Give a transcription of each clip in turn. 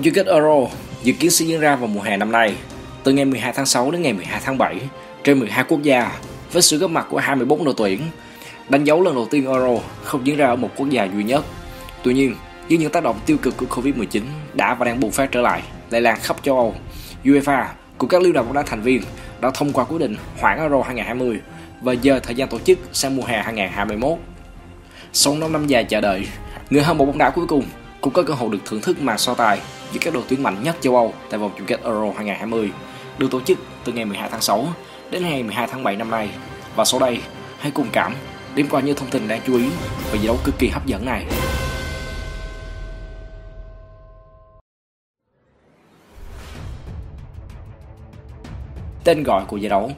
Vòng chung kết Euro dự kiến sẽ diễn ra vào mùa hè năm nay, từ ngày 12 tháng 6 đến ngày 12 tháng 7 trên 12 quốc gia với sự góp mặt của 24 đội tuyển. Đánh dấu lần đầu tiên Euro không diễn ra ở một quốc gia duy nhất. Tuy nhiên, dưới những tác động tiêu cực của Covid-19 đã và đang bùng phát trở lại, lây lan khắp châu Âu, UEFA cùng các liên đoàn bóng đá thành viên đã thông qua quyết định hoãn Euro 2020 và giờ thời gian tổ chức sang mùa hè 2021. Sau 5 năm dài chờ đợi, người hâm mộ bóng đá cuối cùng cũng có cơ hội được thưởng thức màn so tài giữa các đội tuyển mạnh nhất châu Âu tại vòng chung kết Euro 2020 được tổ chức từ ngày 12 tháng 6 đến ngày 12 tháng 7 năm nay. Và sau đây, hãy cùng cảm điểm qua những thông tin đáng chú ý về giải đấu cực kỳ hấp dẫn này. Tên gọi của giải đấu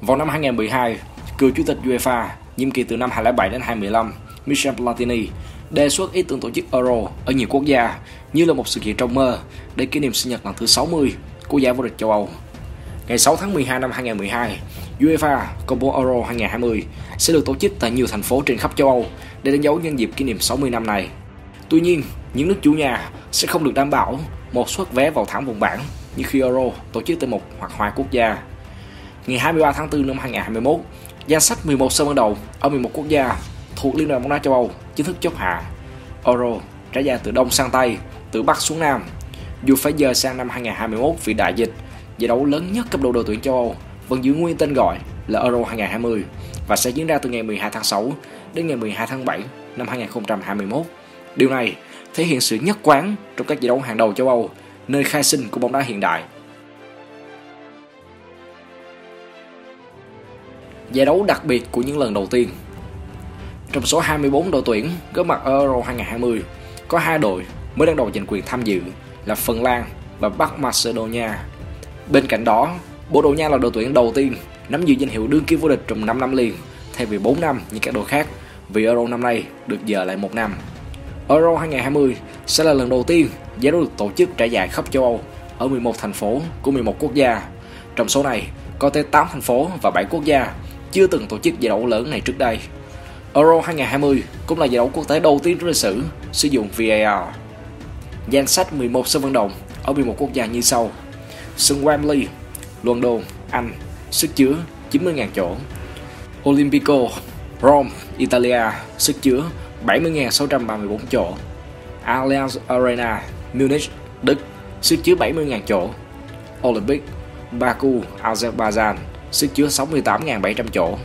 Vào năm 2012, cựu chủ tịch UEFA nhiệm kỳ từ năm 2007 đến 2015, Michel Platini đề xuất ý tưởng tổ chức Euro ở nhiều quốc gia như là một sự kiện trong mơ để kỷ niệm sinh nhật lần thứ 60 của giải vô địch châu Âu. Ngày 6 tháng 12 năm 2012, UEFA công bố Euro 2020 sẽ được tổ chức tại nhiều thành phố trên khắp châu Âu để đánh dấu nhân dịp kỷ niệm 60 năm này. Tuy nhiên, những nước chủ nhà sẽ không được đảm bảo một suất vé vào thẳng vùng bảng như khi Euro tổ chức tại một hoặc hai quốc gia. Ngày 23 tháng 4 năm 2021, danh sách 11 sân ban đầu ở 11 quốc gia thuộc Liên đoàn bóng đá châu Âu chính thức chốt hạ. Euro trải dài từ đông sang tây, từ bắc xuống nam. Dù phải giờ sang năm 2021 vì đại dịch, giải đấu lớn nhất cấp độ đội tuyển châu Âu vẫn giữ nguyên tên gọi là Euro 2020 và sẽ diễn ra từ ngày 12 tháng 6 đến ngày 12 tháng 7 năm 2021. Điều này thể hiện sự nhất quán trong các giải đấu hàng đầu châu Âu, nơi khai sinh của bóng đá hiện đại. Giải đấu đặc biệt của những lần đầu tiên trong số 24 đội tuyển góp mặt ở Euro 2020, có hai đội mới đang đầu giành quyền tham dự là Phần Lan và Bắc Macedonia. Bên cạnh đó, Bồ Đào Nha là đội tuyển đầu tiên nắm giữ danh hiệu đương kim vô địch trong 5 năm liền, thay vì 4 năm như các đội khác, vì Euro năm nay được dời lại một năm. Euro 2020 sẽ là lần đầu tiên giải đấu được tổ chức trải dài khắp châu Âu ở 11 thành phố của 11 quốc gia. Trong số này, có tới 8 thành phố và 7 quốc gia chưa từng tổ chức giải đấu lớn này trước đây. Euro 2020 cũng là giải đấu quốc tế đầu tiên trong lịch sử sử dụng VAR. Danh sách 11 sân vận động ở 11 quốc gia như sau. Sân Wembley, London, Anh, sức chứa 90.000 chỗ. Olimpico, Rome, Italia, sức chứa 70.634 chỗ. Allianz Arena, Munich, Đức, sức chứa 70.000 chỗ. Olympic, Baku, Azerbaijan, sức chứa 68.700 chỗ.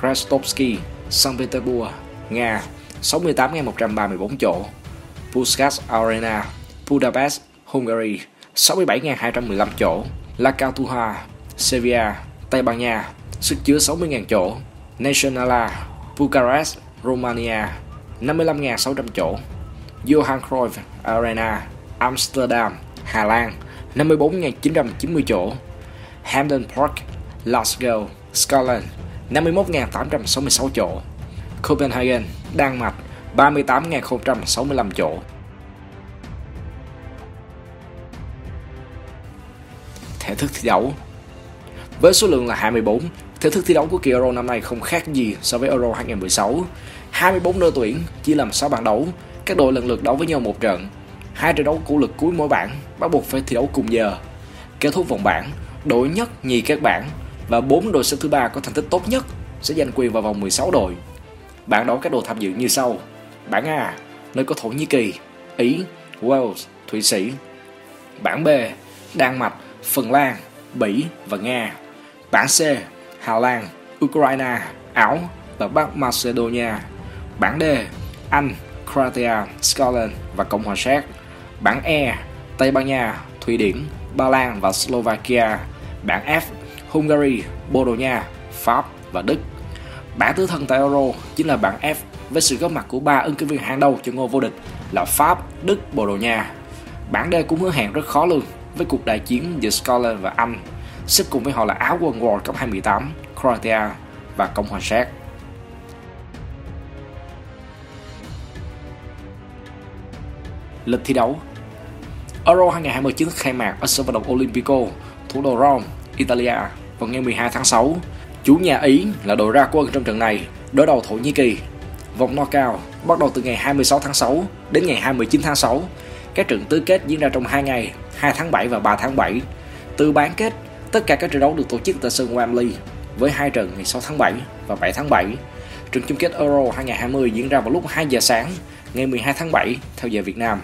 Krestovsky, St. Petersburg, Nga 68.134 chỗ, Puskas Arena, Budapest, Hungary 67.215 chỗ, La Cartuja, Sevilla, Tây Ban Nha sức chứa 60.000 chỗ, Nationala, Bucharest, Romania 55.600 chỗ, Johan Cruyff Arena, Amsterdam, Hà Lan 54.990 chỗ, Hampden Park, Glasgow, Scotland 51.866 chỗ. Copenhagen, Đan Mạch 38.065 chỗ. Thể thức thi đấu Với số lượng là 24, thể thức thi đấu của kỳ Euro năm nay không khác gì so với Euro 2016. 24 đội tuyển chỉ làm 6 bảng đấu, các đội lần lượt đấu với nhau một trận. Hai trận đấu của lực cuối mỗi bảng bắt buộc phải thi đấu cùng giờ. Kết thúc vòng bảng, đội nhất nhì các bảng và 4 đội xếp thứ ba có thành tích tốt nhất sẽ giành quyền vào vòng 16 đội. Bảng đấu các đội tham dự như sau. Bảng A, nơi có Thổ Nhĩ Kỳ, Ý, Wales, Thụy Sĩ. Bảng B, Đan Mạch, Phần Lan, Bỉ và Nga. Bảng C, Hà Lan, Ukraine, Áo và Bắc Macedonia. Bảng D, Anh, Croatia, Scotland và Cộng hòa Séc. Bảng E, Tây Ban Nha, Thụy Điển, Ba Lan và Slovakia. Bảng F, Hungary, Bồ Đào Nha, Pháp và Đức. Bảng tứ thân tại Euro chính là bảng F với sự góp mặt của ba ứng cử viên hàng đầu cho ngôi vô địch là Pháp, Đức, Bồ Đào Nha. Bảng D cũng hứa hẹn rất khó lường với cuộc đại chiến giữa Scotland và Anh, xếp cùng với họ là Áo quân World Cup 2018, Croatia và Cộng hòa Séc. Lịch thi đấu Euro 2020 chính thức khai mạc ở sân vận động Olimpico, thủ đô Rome, Italia vào ngày 12 tháng 6. Chủ nhà Ý là đội ra quân trong trận này, đối đầu Thổ Nhĩ Kỳ. Vòng knockout bắt đầu từ ngày 26 tháng 6 đến ngày 29 tháng 6. Các trận tứ kết diễn ra trong 2 ngày, 2 tháng 7 và 3 tháng 7. Từ bán kết, tất cả các trận đấu được tổ chức tại sân Wembley với hai trận ngày 6 tháng 7 và 7 tháng 7. Trận chung kết Euro 2020 diễn ra vào lúc 2 giờ sáng ngày 12 tháng 7 theo giờ Việt Nam.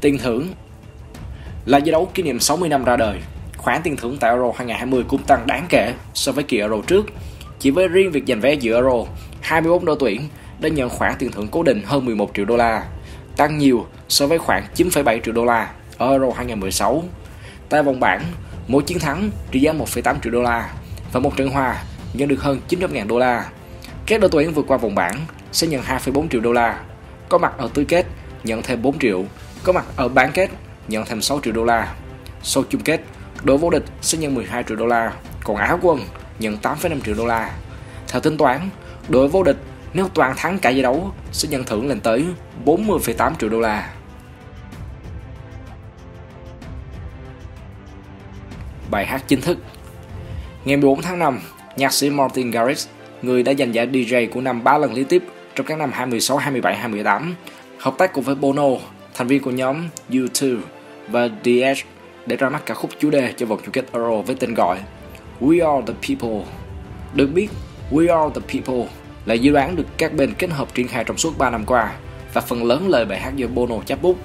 Tiền thưởng Là giải đấu kỷ niệm 60 năm ra đời, khoản tiền thưởng tại Euro 2020 cũng tăng đáng kể so với kỳ Euro trước. Chỉ với riêng việc giành vé dự Euro, 24 đội tuyển đã nhận khoản tiền thưởng cố định hơn 11 triệu đô la, tăng nhiều so với khoảng 9,7 triệu đô la ở Euro 2016. Tại vòng bảng, mỗi chiến thắng trị giá 1,8 triệu đô la và một trận hòa nhận được hơn 900.000 đô la. Các đội tuyển vượt qua vòng bảng sẽ nhận 2,4 triệu đô la. Có mặt ở tứ kết nhận thêm 4 triệu, có mặt ở bán kết nhận thêm 6 triệu đô la. Sau chung kết, đội vô địch sẽ nhận 12 triệu đô la, còn Á quân nhận 8,5 triệu đô la. Theo tính toán, đội vô địch nếu toàn thắng cả giải đấu sẽ nhận thưởng lên tới 40,8 triệu đô la. Bài hát chính thức Ngày 14 tháng 5, nhạc sĩ Martin Garrix, người đã giành giải DJ của năm 3 lần liên tiếp trong các năm 2016, 27, 28, hợp tác cùng với Bono, thành viên của nhóm U2 và The Edge để ra mắt ca khúc chủ đề cho vòng chung kết Euro với tên gọi We Are The People. Được biết, We Are The People là dự đoán được các bên kết hợp triển khai trong suốt 3 năm qua và phần lớn lời bài hát do Bono chắp bút.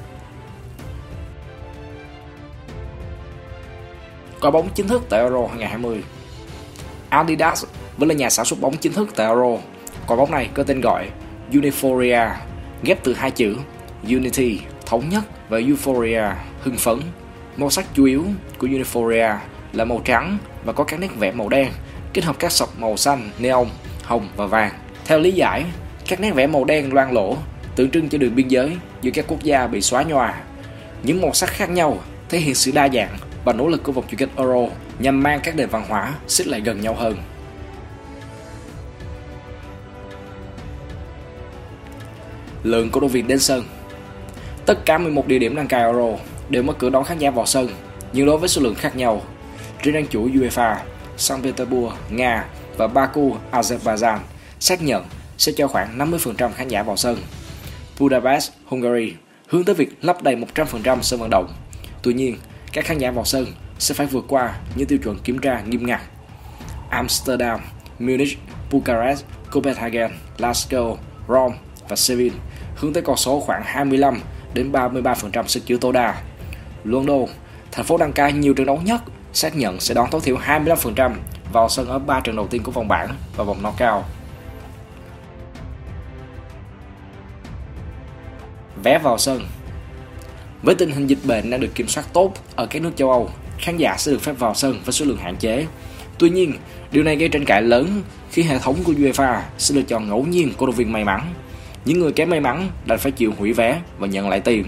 Quả bóng chính thức tại Euro 2020 Adidas vẫn là nhà sản xuất bóng chính thức tại Euro. Quả bóng này có tên gọi Uniforia, ghép từ hai chữ Unity, thống nhất và Euphoria, hưng phấn. Màu sắc chủ yếu của euphoria là màu trắng và có các nét vẽ màu đen, kết hợp các sọc màu xanh, neon, hồng và vàng. Theo lý giải, các nét vẽ màu đen loang lổ tượng trưng cho đường biên giới giữa các quốc gia bị xóa nhòa. Những màu sắc khác nhau thể hiện sự đa dạng và nỗ lực của vòng chung kết Euro nhằm mang các nền văn hóa xích lại gần nhau hơn. Lượng cổ động viên đến sân Tất cả 11 địa điểm đăng cai Euro đều mở cửa đón khán giả vào sân, nhưng đối với số lượng khác nhau. Riêng đăng chủ UEFA, Saint Petersburg, Nga và Baku, Azerbaijan xác nhận sẽ cho khoảng 50% khán giả vào sân. Budapest, Hungary hướng tới việc lấp đầy 100% sân vận động. Tuy nhiên, các khán giả vào sân sẽ phải vượt qua những tiêu chuẩn kiểm tra nghiêm ngặt. Amsterdam, Munich, Bucharest, Copenhagen, Glasgow, Rome và Seville hướng tới con số khoảng 25 đến 33% sức chứa tối đa. London, thành phố đăng cai nhiều trận đấu nhất, xác nhận sẽ đón tối thiểu 25% vào sân ở 3 trận đầu tiên của vòng bảng và vòng knockout. Vé vào sân Với tình hình dịch bệnh đang được kiểm soát tốt ở các nước châu Âu, khán giả sẽ được phép vào sân với số lượng hạn chế. Tuy nhiên, điều này gây tranh cãi lớn khi hệ thống của UEFA sẽ lựa chọn ngẫu nhiên cổ động viên may mắn. Những người kém may mắn đành phải chịu hủy vé và nhận lại tiền.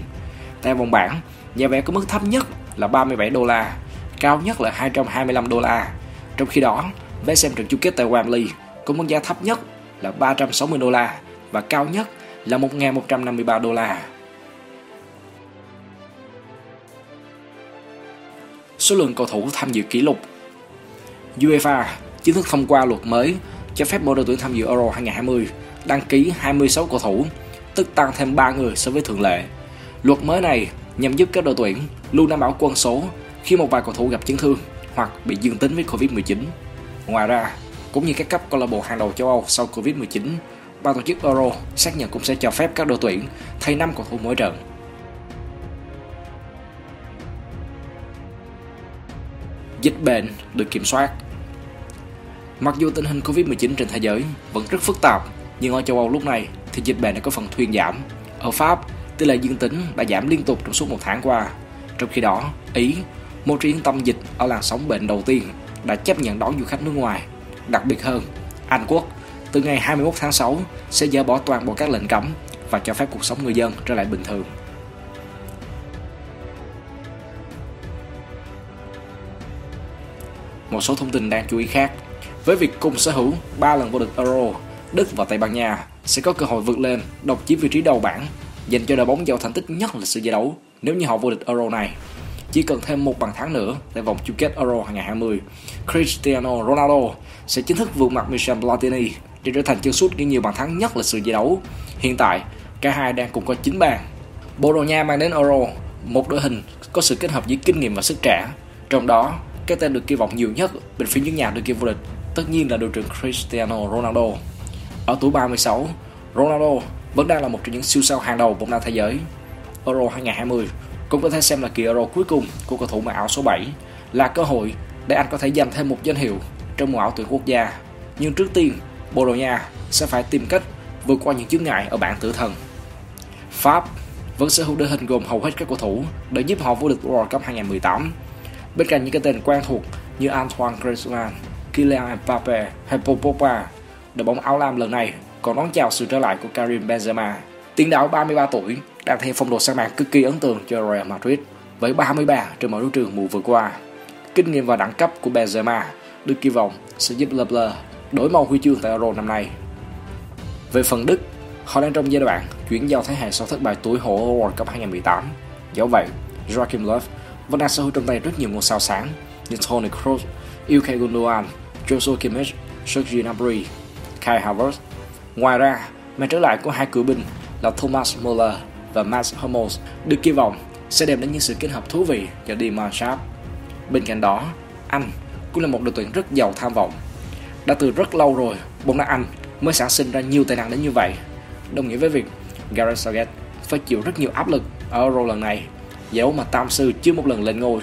Tại vòng bảng, giá vé có mức thấp nhất là 37 đô la, cao nhất là 225 đô la. Trong khi đó, vé xem trận chung kết tại Wembley có mức giá thấp nhất là 360 đô la và cao nhất là 1.153 đô la. Số lượng cầu thủ tham dự kỷ lục UEFA chính thức thông qua luật mới cho phép mỗi đội tuyển tham dự Euro 2020 đăng ký 26 cầu thủ, tức tăng thêm 3 người so với thường lệ. Luật mới này nhằm giúp các đội tuyển luôn đảm bảo quân số khi một vài cầu thủ gặp chấn thương hoặc bị dương tính với Covid-19. Ngoài ra, cũng như các cấp câu lạc bộ hàng đầu châu Âu sau Covid-19, ban tổ chức Euro xác nhận cũng sẽ cho phép các đội tuyển thay 5 cầu thủ mỗi trận. Dịch bệnh được kiểm soát Mặc dù tình hình Covid-19 trên thế giới vẫn rất phức tạp, nhưng ở châu Âu lúc này thì dịch bệnh đã có phần thuyên giảm. Ở Pháp, tỷ lệ dương tính đã giảm liên tục trong suốt một tháng qua. Trong khi đó, Ý, một trung tâm dịch ở làn sóng bệnh đầu tiên, đã chấp nhận đón du khách nước ngoài. Đặc biệt hơn, Anh Quốc từ ngày 21 tháng 6 sẽ dỡ bỏ toàn bộ các lệnh cấm và cho phép cuộc sống người dân trở lại bình thường. Một số thông tin đáng chú ý khác với việc cùng sở hữu 3 lần vô địch Euro, Đức và Tây Ban Nha sẽ có cơ hội vượt lên độc chiếm vị trí đầu bảng dành cho đội bóng giàu thành tích nhất lịch sử giải đấu nếu như họ vô địch Euro này. Chỉ cần thêm một bàn thắng nữa tại vòng chung kết Euro 2020, Cristiano Ronaldo sẽ chính thức vượt mặt Michel Platini để trở thành chân sút ghi nhiều bàn thắng nhất lịch sử giải đấu. Hiện tại, cả hai đang cùng có 9 bàn. Bồ Đào Nha mang đến Euro một đội hình có sự kết hợp giữa kinh nghiệm và sức trẻ. Trong đó, cái tên được kỳ vọng nhiều nhất bên phía những nhà đương kim vô địch tất nhiên là đội trưởng Cristiano Ronaldo. Ở tuổi 36, Ronaldo vẫn đang là một trong những siêu sao hàng đầu bóng đá thế giới. Euro 2020 cũng có thể xem là kỳ Euro cuối cùng của cầu thủ mặc áo số 7, là cơ hội để anh có thể giành thêm một danh hiệu trong mùa áo tuyển quốc gia. Nhưng trước tiên, Bồ Đào Nha sẽ phải tìm cách vượt qua những chướng ngại ở bảng tử thần. Pháp vẫn sở hữu đội hình gồm hầu hết các cầu thủ để giúp họ vô địch World Cup 2018. Bên cạnh những cái tên quen thuộc như Antoine Griezmann, Kylian Mbappe hay Paul Pogba, đội bóng áo lam lần này còn đón chào sự trở lại của Karim Benzema. Tiền đạo 33 tuổi đang theo phong độ sang mạng cực kỳ ấn tượng cho Real Madrid với 33 trên mọi đấu trường mùa vừa qua. Kinh nghiệm và đẳng cấp của Benzema được kỳ vọng sẽ giúp Le Bleu đổi màu huy chương tại Euro năm nay. Về phần Đức, họ đang trong giai đoạn chuyển giao thế hệ sau thất bại tuổi hổ ở World Cup 2018. Do vậy, Joachim Löw vẫn đang sở hữu trong tay rất nhiều ngôi sao sáng như Toni Kroos, Ilkay Gundogan, Joshua Kimmich, Sergio Gnabry, Kai Havertz. Ngoài ra, màn trở lại của hai cựu binh là Thomas Muller và Mats Hummels được kỳ vọng sẽ đem đến những sự kết hợp thú vị cho Die Sharp. Bên cạnh đó, Anh cũng là một đội tuyển rất giàu tham vọng. Đã từ rất lâu rồi, bóng đá Anh mới sản sinh ra nhiều tài năng đến như vậy. Đồng nghĩa với việc Gareth Southgate phải chịu rất nhiều áp lực ở Euro lần này, dẫu mà tam sư chưa một lần lên ngôi.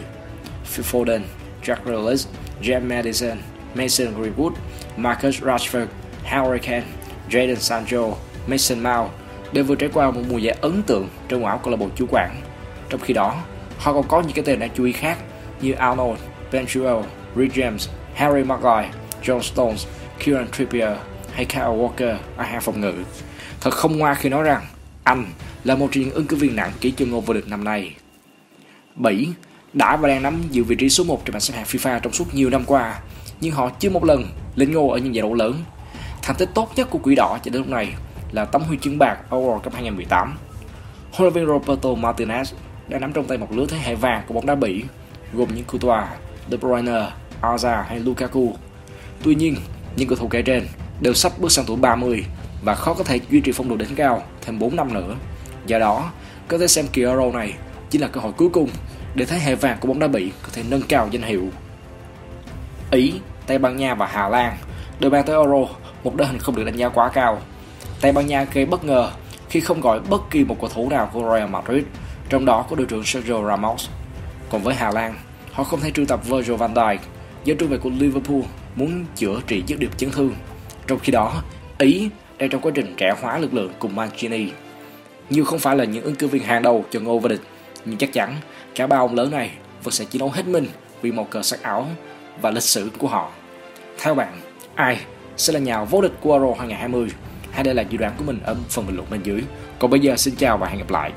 Phil Foden, Jack Grealish, James Madison, Mason Greenwood, Marcus Rashford, Harry Kane, Jadon Sancho, Mason Mount đều vừa trải qua một mùa giải ấn tượng trong áo câu lạc bộ chủ quản. Trong khi đó, họ còn có những cái tên đáng chú ý khác như Arnold, Ben Chilwell, Reece James, Harry Maguire, John Stones, Kieran Trippier hay Kyle Walker ở hàng phòng ngự. Thật không ngoa khi nói rằng anh là một trong những ứng cử viên nặng ký cho ngôi vô địch năm nay. Bỉ đã và đang nắm giữ vị trí số 1 trên bảng xếp hạng FIFA trong suốt nhiều năm qua, nhưng họ chưa một lần lên ngôi ở những giải đấu lớn. Thành tích tốt nhất của quỷ đỏ cho đến lúc này là tấm huy chương bạc ở World Cup 2018. Huấn luyện viên Roberto Martinez đã nắm trong tay một lứa thế hệ vàng của bóng đá Bỉ, gồm những Courtois, De Bruyne, Arza hay Lukaku. Tuy nhiên, những cầu thủ kể trên đều sắp bước sang tuổi 30 và khó có thể duy trì phong độ đỉnh cao thêm 4 năm nữa. Do đó, có thể xem kỳ Euro này chính là cơ hội cuối cùng để thế hệ vàng của bóng đá Bỉ có thể nâng cao danh hiệu. Ý, Tây Ban Nha và Hà Lan đều mang tới Euro một đội hình không được đánh giá quá cao. Tây Ban Nha gây bất ngờ khi không gọi bất kỳ một cầu thủ nào của Real Madrid, trong đó có đội trưởng Sergio Ramos. Còn với Hà Lan, họ không thể trưu tập Virgil van Dijk do trung vệ của Liverpool muốn chữa trị dứt điểm chấn thương. Trong khi đó, Ý đang trong quá trình trẻ hóa lực lượng cùng Mancini. Như không phải là những ứng cử viên hàng đầu cho ngôi vô địch, nhưng chắc chắn cả ba ông lớn này vẫn sẽ chiến đấu hết mình vì màu cờ sắc áo và lịch sử của họ. Theo bạn, ai sẽ là nhà vô địch của Euro 2020? Hay đây là dự đoán của mình ở phần bình luận bên dưới. Còn bây giờ xin chào và hẹn gặp lại.